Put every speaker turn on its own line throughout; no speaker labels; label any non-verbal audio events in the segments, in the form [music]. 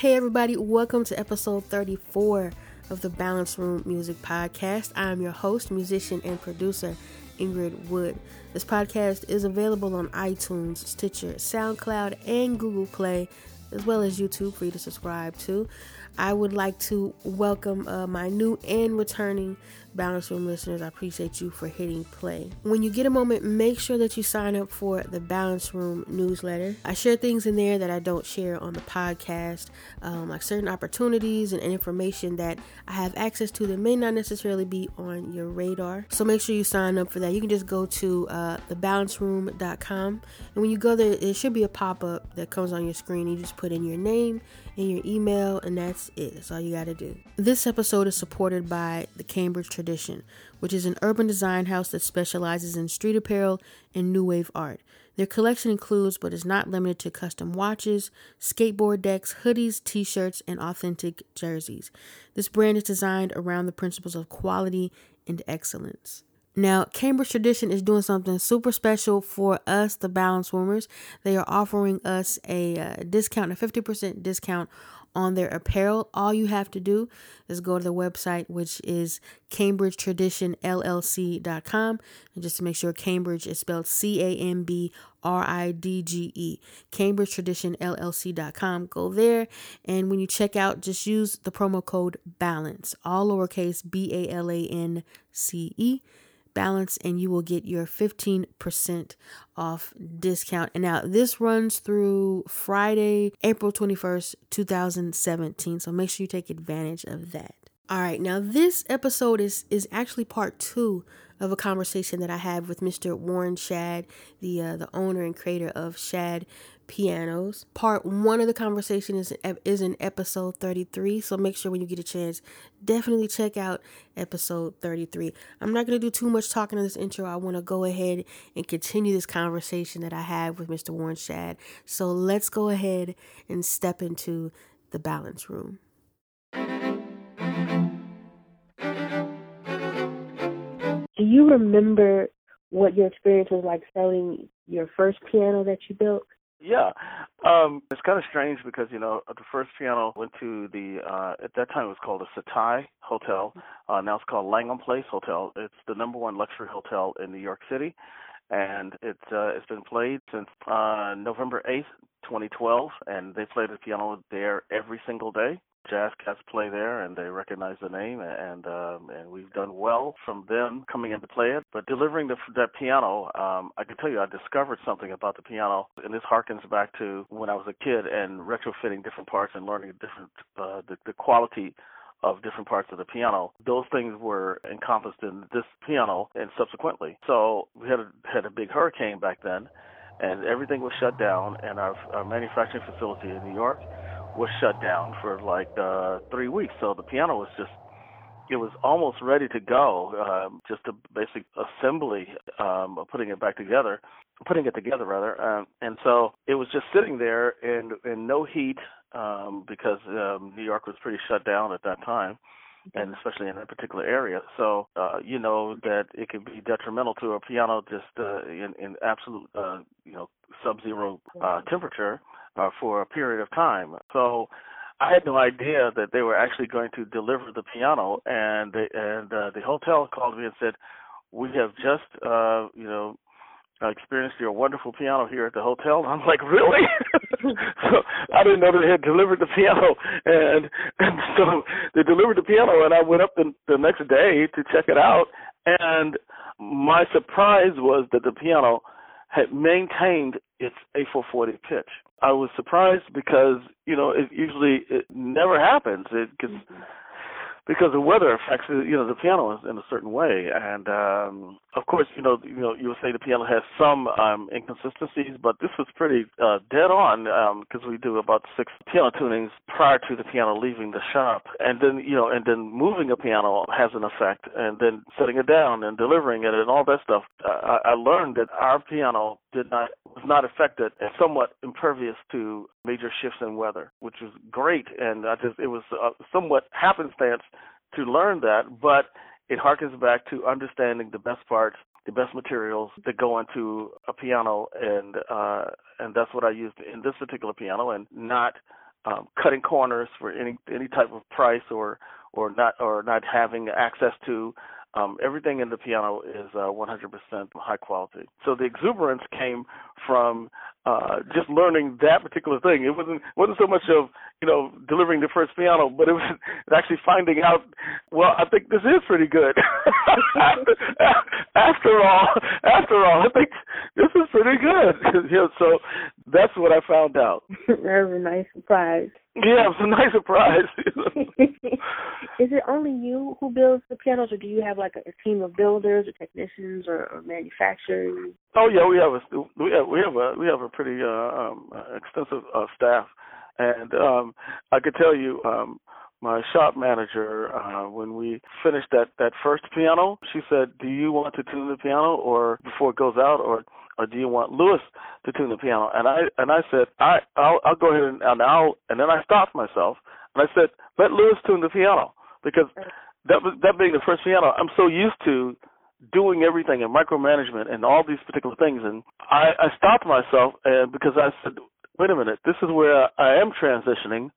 Hey, everybody, welcome to episode 34 of the Balance Room Music Podcast. I'm your host, musician, and producer, Ingrid Woode. This podcast is available on iTunes, Stitcher, SoundCloud, and Google Play, as well as YouTube for you to subscribe to. I would like to welcome uh, my new and returning Balance Room listeners. I appreciate you for hitting play. When you get a moment, make sure that you sign up for the Balance Room newsletter. I share things in there that I don't share on the podcast, um, like certain opportunities and information that I have access to that may not necessarily be on your radar. So make sure you sign up for that. You can just go to uh, thebalanceroom.com, and when you go there, it should be a pop up that comes on your screen. You just put in your name and your email, and that's it. That's all you got to do. This episode is supported by the Cambridge Tradition, which is an urban design house that specializes in street apparel and new wave art. Their collection includes, but is not limited to, custom watches, skateboard decks, hoodies, t shirts, and authentic jerseys. This brand is designed around the principles of quality and excellence. Now, Cambridge Tradition is doing something super special for us, the Balance Roomers. They are offering us a uh, discount, a 50% discount on their apparel. All you have to do is go to the website, which is CambridgeTraditionLLC.com. And just to make sure Cambridge is spelled C A M B R I D G E, CambridgeTraditionLLC.com. Go there. And when you check out, just use the promo code BALANCE, all lowercase B A L A N C E balance and you will get your 15% off discount. And now this runs through Friday, April 21st, 2017. So make sure you take advantage of that. All right, now this episode is is actually part 2 of a conversation that I had with Mr. Warren Shadd, the uh, the owner and creator of Shadd pianos. Part one of the conversation is is in episode 33, so make sure when you get a chance, definitely check out episode 33. I'm not going to do too much talking in this intro. I want to go ahead and continue this conversation that I had with Mr. Warren Shadd. So let's go ahead and step into the balance room. Do you remember what your experience was like selling your first piano that you built?
Yeah, um, it's kind of strange because you know the first piano went to the uh, at that time it was called the Setai Hotel. Uh, now it's called Langham Place Hotel. It's the number one luxury hotel in New York City, and it's uh, it's been played since uh, November eighth, 2012, and they play the piano there every single day jazz cats play there and they recognize the name and um and we've done well from them coming in to play it but delivering the that piano um i can tell you i discovered something about the piano and this harkens back to when i was a kid and retrofitting different parts and learning different uh the, the quality of different parts of the piano. Those things were encompassed in this piano and subsequently. So we had a, had a big hurricane back then, and everything was shut down. And our, our manufacturing facility in New York was shut down for like uh, three weeks. So the piano was just it was almost ready to go, um, just a basic assembly, um, putting it back together, putting it together rather, um, and so it was just sitting there in in no heat um, because um, New York was pretty shut down at that time, and especially in that particular area. So uh, you know that it could be detrimental to a piano just uh, in in absolute uh, you know sub-zero uh, temperature uh, for a period of time. So I had no idea that they were actually going to deliver the piano, and they, and uh, the hotel called me and said, "We have just uh, you know experienced your wonderful piano here at the hotel." And I'm like, "Really?" [laughs] so I didn't know they had delivered the piano, and and so they delivered the piano, and I went up the, the next day to check it out, and my surprise was that the piano had maintained its A440 pitch. I was surprised because you know it usually it never happens. It gets mm-hmm. because the weather affects you know the piano in a certain way. And um of course you know you know you would say the piano has some um inconsistencies but this was pretty uh dead on um because we do about six piano tunings prior to the piano leaving the shop. And then you know and then moving a piano has an effect and then setting it down and delivering it and all that stuff. I, I learned that our piano did not was not affected and somewhat impervious to major shifts in weather which was great and I just it was uh, somewhat happenstance to learn that, but it harkens back to understanding the best parts, the best materials that go into a piano, and uh, and that's what I used in this particular piano, and not um, cutting corners for any any type of price or or not or not having access to. Um, everything in the piano is uh, 100% high quality. So the exuberance came from uh, just learning that particular thing. It wasn't wasn't so much of you know delivering the first piano, but it was [laughs] actually finding out. Well, I think this is pretty good. [laughs] [laughs] after all, after all, I think this is pretty good. so that's what I found out.
that was a nice surprise.
Yeah, it was a nice surprise. [laughs]
Is it only you who builds the pianos, or do you have like a, a team of builders or technicians or, or manufacturers?
Oh yeah, we have a we have we have a we have a pretty uh, um, extensive uh, staff, and um, I could tell you. Um, my shop manager, uh, when we finished that that first piano, she said, "Do you want to tune the piano, or before it goes out, or or do you want Lewis to tune the piano?" And I and I said, "I I'll, I'll go ahead and, and I'll." And then I stopped myself and I said, "Let Lewis tune the piano," because that was that being the first piano. I'm so used to doing everything and micromanagement and all these particular things, and I, I stopped myself and because I said, "Wait a minute, this is where I am transitioning."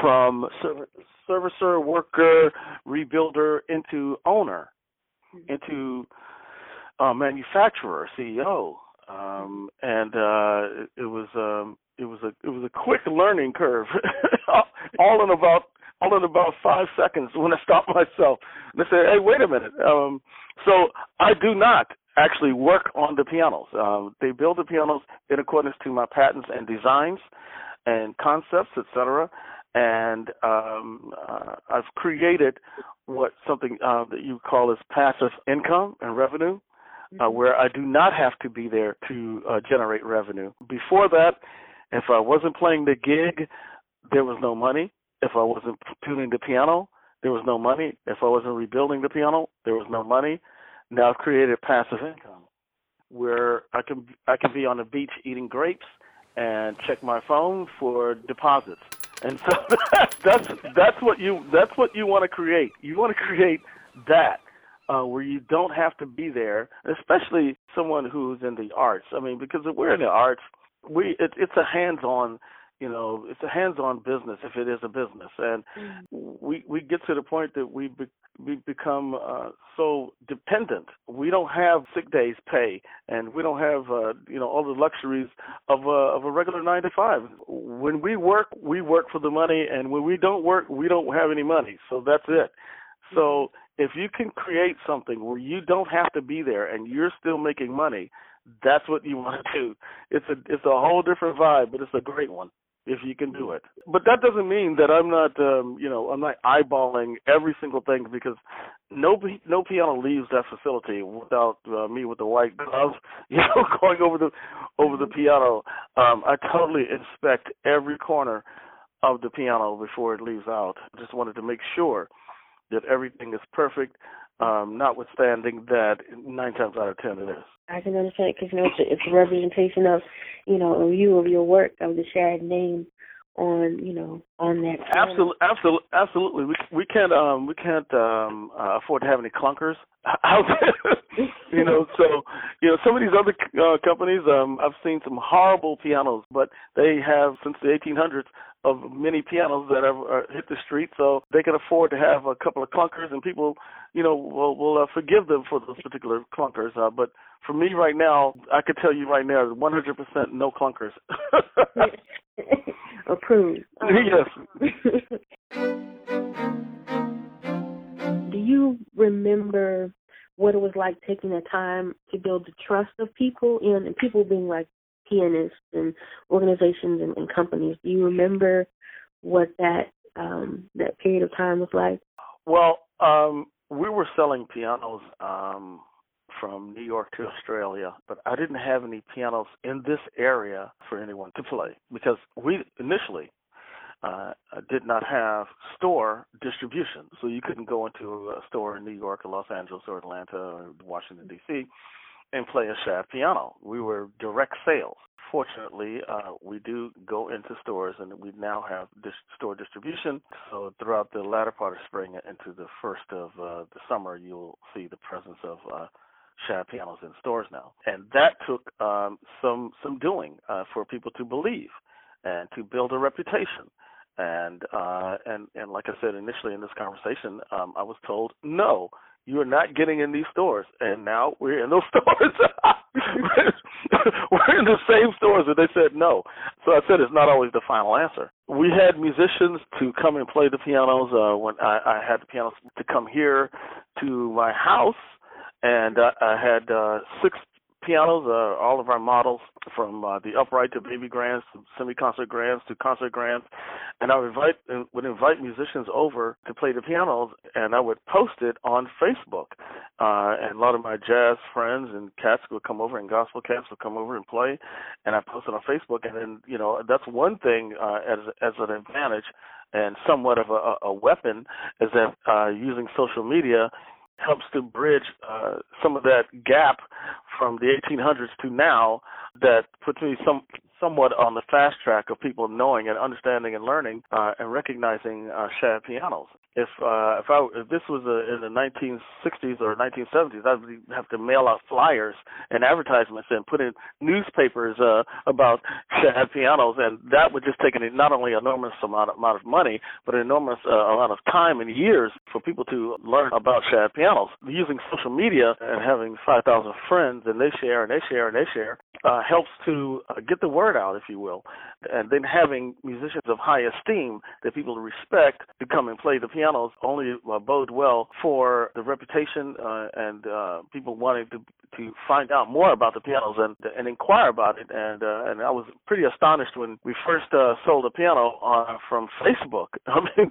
from servicer, worker, rebuilder into owner, mm-hmm. into uh, manufacturer, CEO, um, and uh, it, was um, it was a it was a quick learning curve, [laughs] all in about all in about five seconds when I stopped myself. And I said, "Hey, wait a minute." Um, so I do not actually work on the pianos. Um, they build the pianos in accordance to my patents and designs and concepts, etc and um, uh, I've created what something uh, that you call as passive income and revenue, uh, mm-hmm. where I do not have to be there to uh, generate revenue. Before that, if I wasn't playing the gig, there was no money. If I wasn't tuning the piano, there was no money. If I wasn't rebuilding the piano, there was no money. Now I've created passive income, where I can I can be on the beach eating grapes and check my phone for deposits and so [laughs] that's that's what you that's what you want to create. You want to create that uh, where you don't have to be there, especially someone who's in the arts. I mean, because if we're in the arts, we it, it's a hands-on you know it's a hands-on business if it is a business. And mm-hmm. we we get to the point that we be, we become uh, so dependent. We don't have sick days pay and we don't have uh, you know all the luxuries of a of a regular 9 to 5 when we work we work for the money and when we don't work we don't have any money. So that's it so mm-hmm. if you can create something where you don't have to be there and you're still making money that's what you want to do. It's a it's a whole different vibe, but it's a great one if you can do it. But that doesn't mean that I'm not, um, you know, I'm not eyeballing every single thing because no no piano leaves that facility without uh, me with the white gloves, [laughs] you know, going over the over the piano. Um, I totally inspect every corner of the piano before it leaves out. I just wanted to make sure that everything is perfect um, notwithstanding that nine times out of ten it is.
I can understand it because you know it's a, it's a representation of you know of you of your work of the Shadd name on you know on that.
Absolutely, absolutely, absolutely. We we can't um we can't um uh, afford to have any clunkers [laughs] out there. [laughs] you know, so you know some of these other uh, companies um I've seen some horrible pianos, but they have since the 1800s of many pianos that have uh, hit the street, so they can afford to have a couple of clunkers, and people, you know, will will uh, forgive them for those particular clunkers. Uh, but for me right now, I could tell you right now, 100% no clunkers. [laughs]
Approved. [laughs]
yes.
Do you remember what it was like taking the time to build the trust of people and, and people being like pianists and organizations and, and companies? Do you remember what that um, that period of time was like?
Well, um, we were selling pianos um, from New York to Australia, but I didn't have any pianos in this area for anyone to play because we initially uh, did not have store distribution. So you couldn't go into a store in New York or Los Angeles or Atlanta or Washington, D.C. and play a Shadd piano. We were direct sales. Fortunately, uh, we do go into stores and we now have dis- store distribution. So throughout the latter part of spring into the first of uh, the summer, you'll see the presence of uh, Shadd pianos in stores now, and that took um, some some doing uh, for people to believe and to build a reputation. And uh, and and like I said initially in this conversation, um, I was told no, you are not getting in these stores. And now we're in those [laughs] stores. [laughs] we're in the same stores, and they said no. So I said it's not always the final answer. We had musicians to come and play the pianos uh, when I, I had the pianos to come here to my house, and uh, I had uh, six pianos, uh, all of our models from uh, the upright to baby grands to semi-concert grands to concert grands, and I would invite would invite musicians over to play the pianos, and I would post it on Facebook, uh, and a lot of my jazz friends and cats would come over, and gospel cats would come over and play, and I posted on Facebook, and then you know that's one thing uh, as as an advantage and somewhat of a, a weapon is that uh, using social media helps to bridge uh, some of that gap from the 1800s to now that puts me some somewhat on the fast track of people knowing and understanding and learning uh, and recognizing uh, Shadd pianos. If uh, if I if this was a, in the 1960s or 1970s, I'd have to mail out flyers and advertisements and put in newspapers uh, about Shadd [laughs] pianos, and that would just take an not only an enormous amount of, amount of money, but an enormous uh, amount of time and years for people to learn about Shadd pianos. Using social media and having 5,000 friends, and they share and they share and they share, uh, helps to uh, get the word out, if you will. And then having musicians of high esteem that people respect to come and play the pianos only uh, bode well for the reputation uh, and uh, people wanting to to find out more about the pianos and and inquire about it. And uh, and I was pretty astonished when we first uh, sold a piano uh, from Facebook. [laughs] I mean,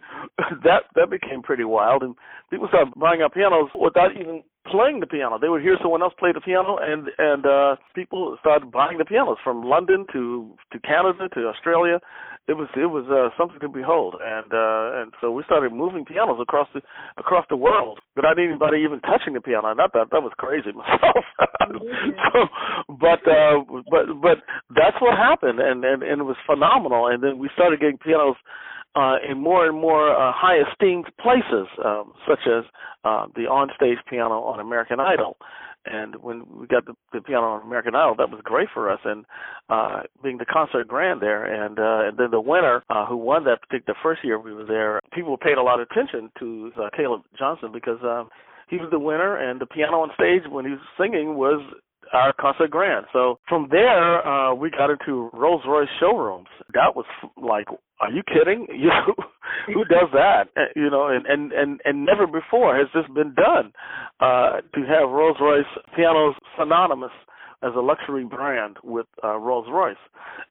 that that became pretty wild, and people started buying our pianos without even playing the piano. They would hear someone else play the piano, and and uh, people started buying the pianos from London to to Canada to Australia. It was it was uh, something to behold, and uh, and so we started moving pianos across the across the world without anybody even touching the piano. And I thought that was crazy [laughs] myself. so, but uh, but but that's what happened, and, and and it was phenomenal. And then we started getting pianos uh, in more and more uh, high esteemed places, um, such as uh, the onstage piano on American Idol. And when we got the, the piano on American Idol, that was great for us. And uh, being the concert grand there, and uh, and then the winner uh, who won that particular first year we were there, people paid a lot of attention to uh, Caleb Johnson because um, he was the winner, and the piano on stage when he was singing was our concert grand. So from there, uh, we got into Rolls Royce showrooms. That was like, are you kidding? [laughs] You who does that? Uh, you know, and and and and never before has this been done. Uh, to have Rolls Royce pianos synonymous as a luxury brand with uh, Rolls Royce,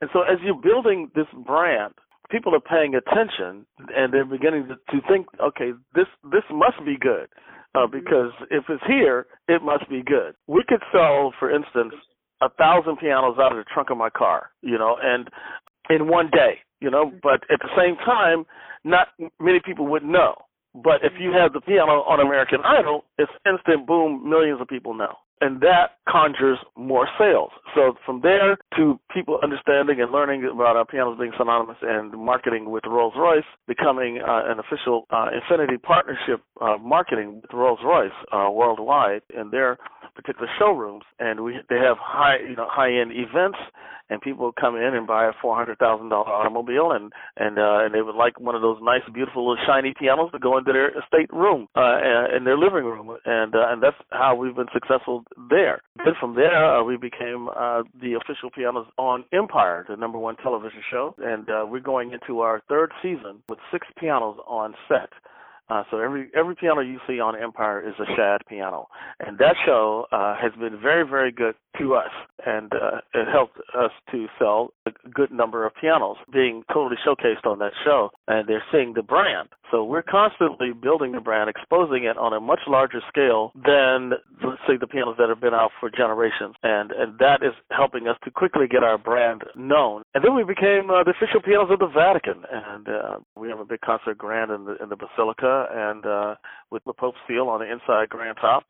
and so as you're building this brand, people are paying attention and they're beginning to, to think, okay, this this must be good uh, because if it's here, it must be good. We could sell, for instance, a thousand pianos out of the trunk of my car, you know, and in one day, you know, but at the same time, not many people would know. But if you have the piano on American Idol, it's instant boom, millions of people know and that conjures more sales. So from there to people understanding and learning about our pianos being synonymous and marketing with Rolls Royce, becoming uh, an official uh, Infinity partnership uh, marketing with Rolls Royce uh, worldwide and their particular showrooms, and we they have high you know high end events and people come in and buy a four hundred thousand dollar automobile and and uh and they would like one of those nice beautiful little shiny pianos to go into their estate room uh in their living room and uh, and that's how we've been successful there. Then from there uh, we became uh the official pianos on empire the number one television show and uh we're going into our third season with six pianos on set uh, so every every piano you see on Empire is a Shadd piano, and that show uh, has been very very good to us, and uh, it helped us to sell a good number of pianos being totally showcased on that show, and they're seeing the brand. So we're constantly building the brand, exposing it on a much larger scale than let's say the pianos that have been out for generations, and and that is helping us to quickly get our brand known. And then we became uh, the official pianos of the Vatican, and uh, we have a big concert grand in the in the Basilica and uh, with the Pope's seal on the inside grand top.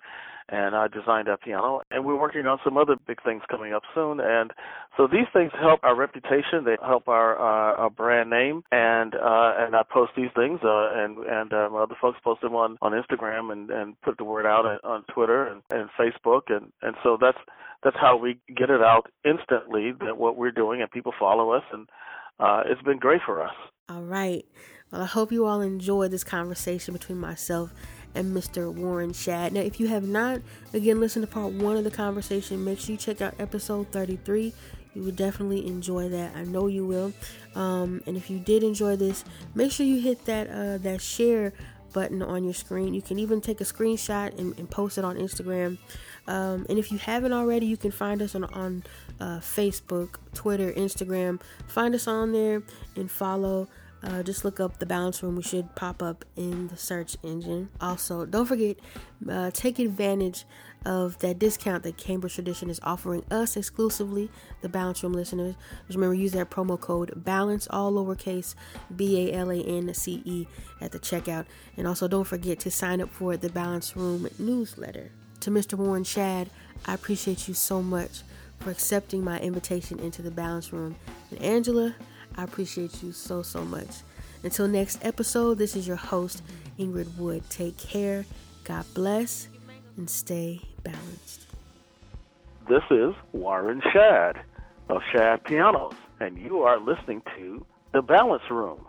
And I designed that piano, and we're working on some other big things coming up soon. And so these things help our reputation, they help our uh, our brand name, and uh, and I post these things, uh, and and um, other folks post them on on Instagram and and put the word out on Twitter and, and Facebook, and and so that's that's how we get it out instantly that what we're doing, and people follow us, and uh, it's been great for us.
All right. Well, I hope you all enjoyed this conversation between myself and Mr. Warren Shadd. Now, if you have not, again, listened to part one of the conversation, make sure you check out episode 33. You will definitely enjoy that. I know you will. Um, and if you did enjoy this, make sure you hit that uh, that share button on your screen. You can even take a screenshot and, and post it on Instagram. Um, and if you haven't already, you can find us on on uh, Facebook, Twitter, Instagram. Find us on there and follow. Uh, just look up the balance room. We should pop up in the search engine. Also, don't forget, uh, take advantage of that discount that Cambridge Tradition is offering us exclusively, the balance room listeners. Just remember, use that promo code BALANCE, all lowercase B A L A N C E, at the checkout. And also, don't forget to sign up for the balance room newsletter. To Mr. Warren Shadd, I appreciate you so much for accepting my invitation into the balance room. And Angela, I appreciate you so, so much. Until next episode, this is your host, Ingrid Woode. Take care, God bless, and stay balanced.
This is Warren Shadd of Shadd Pianos, and you are listening to The Balance Room.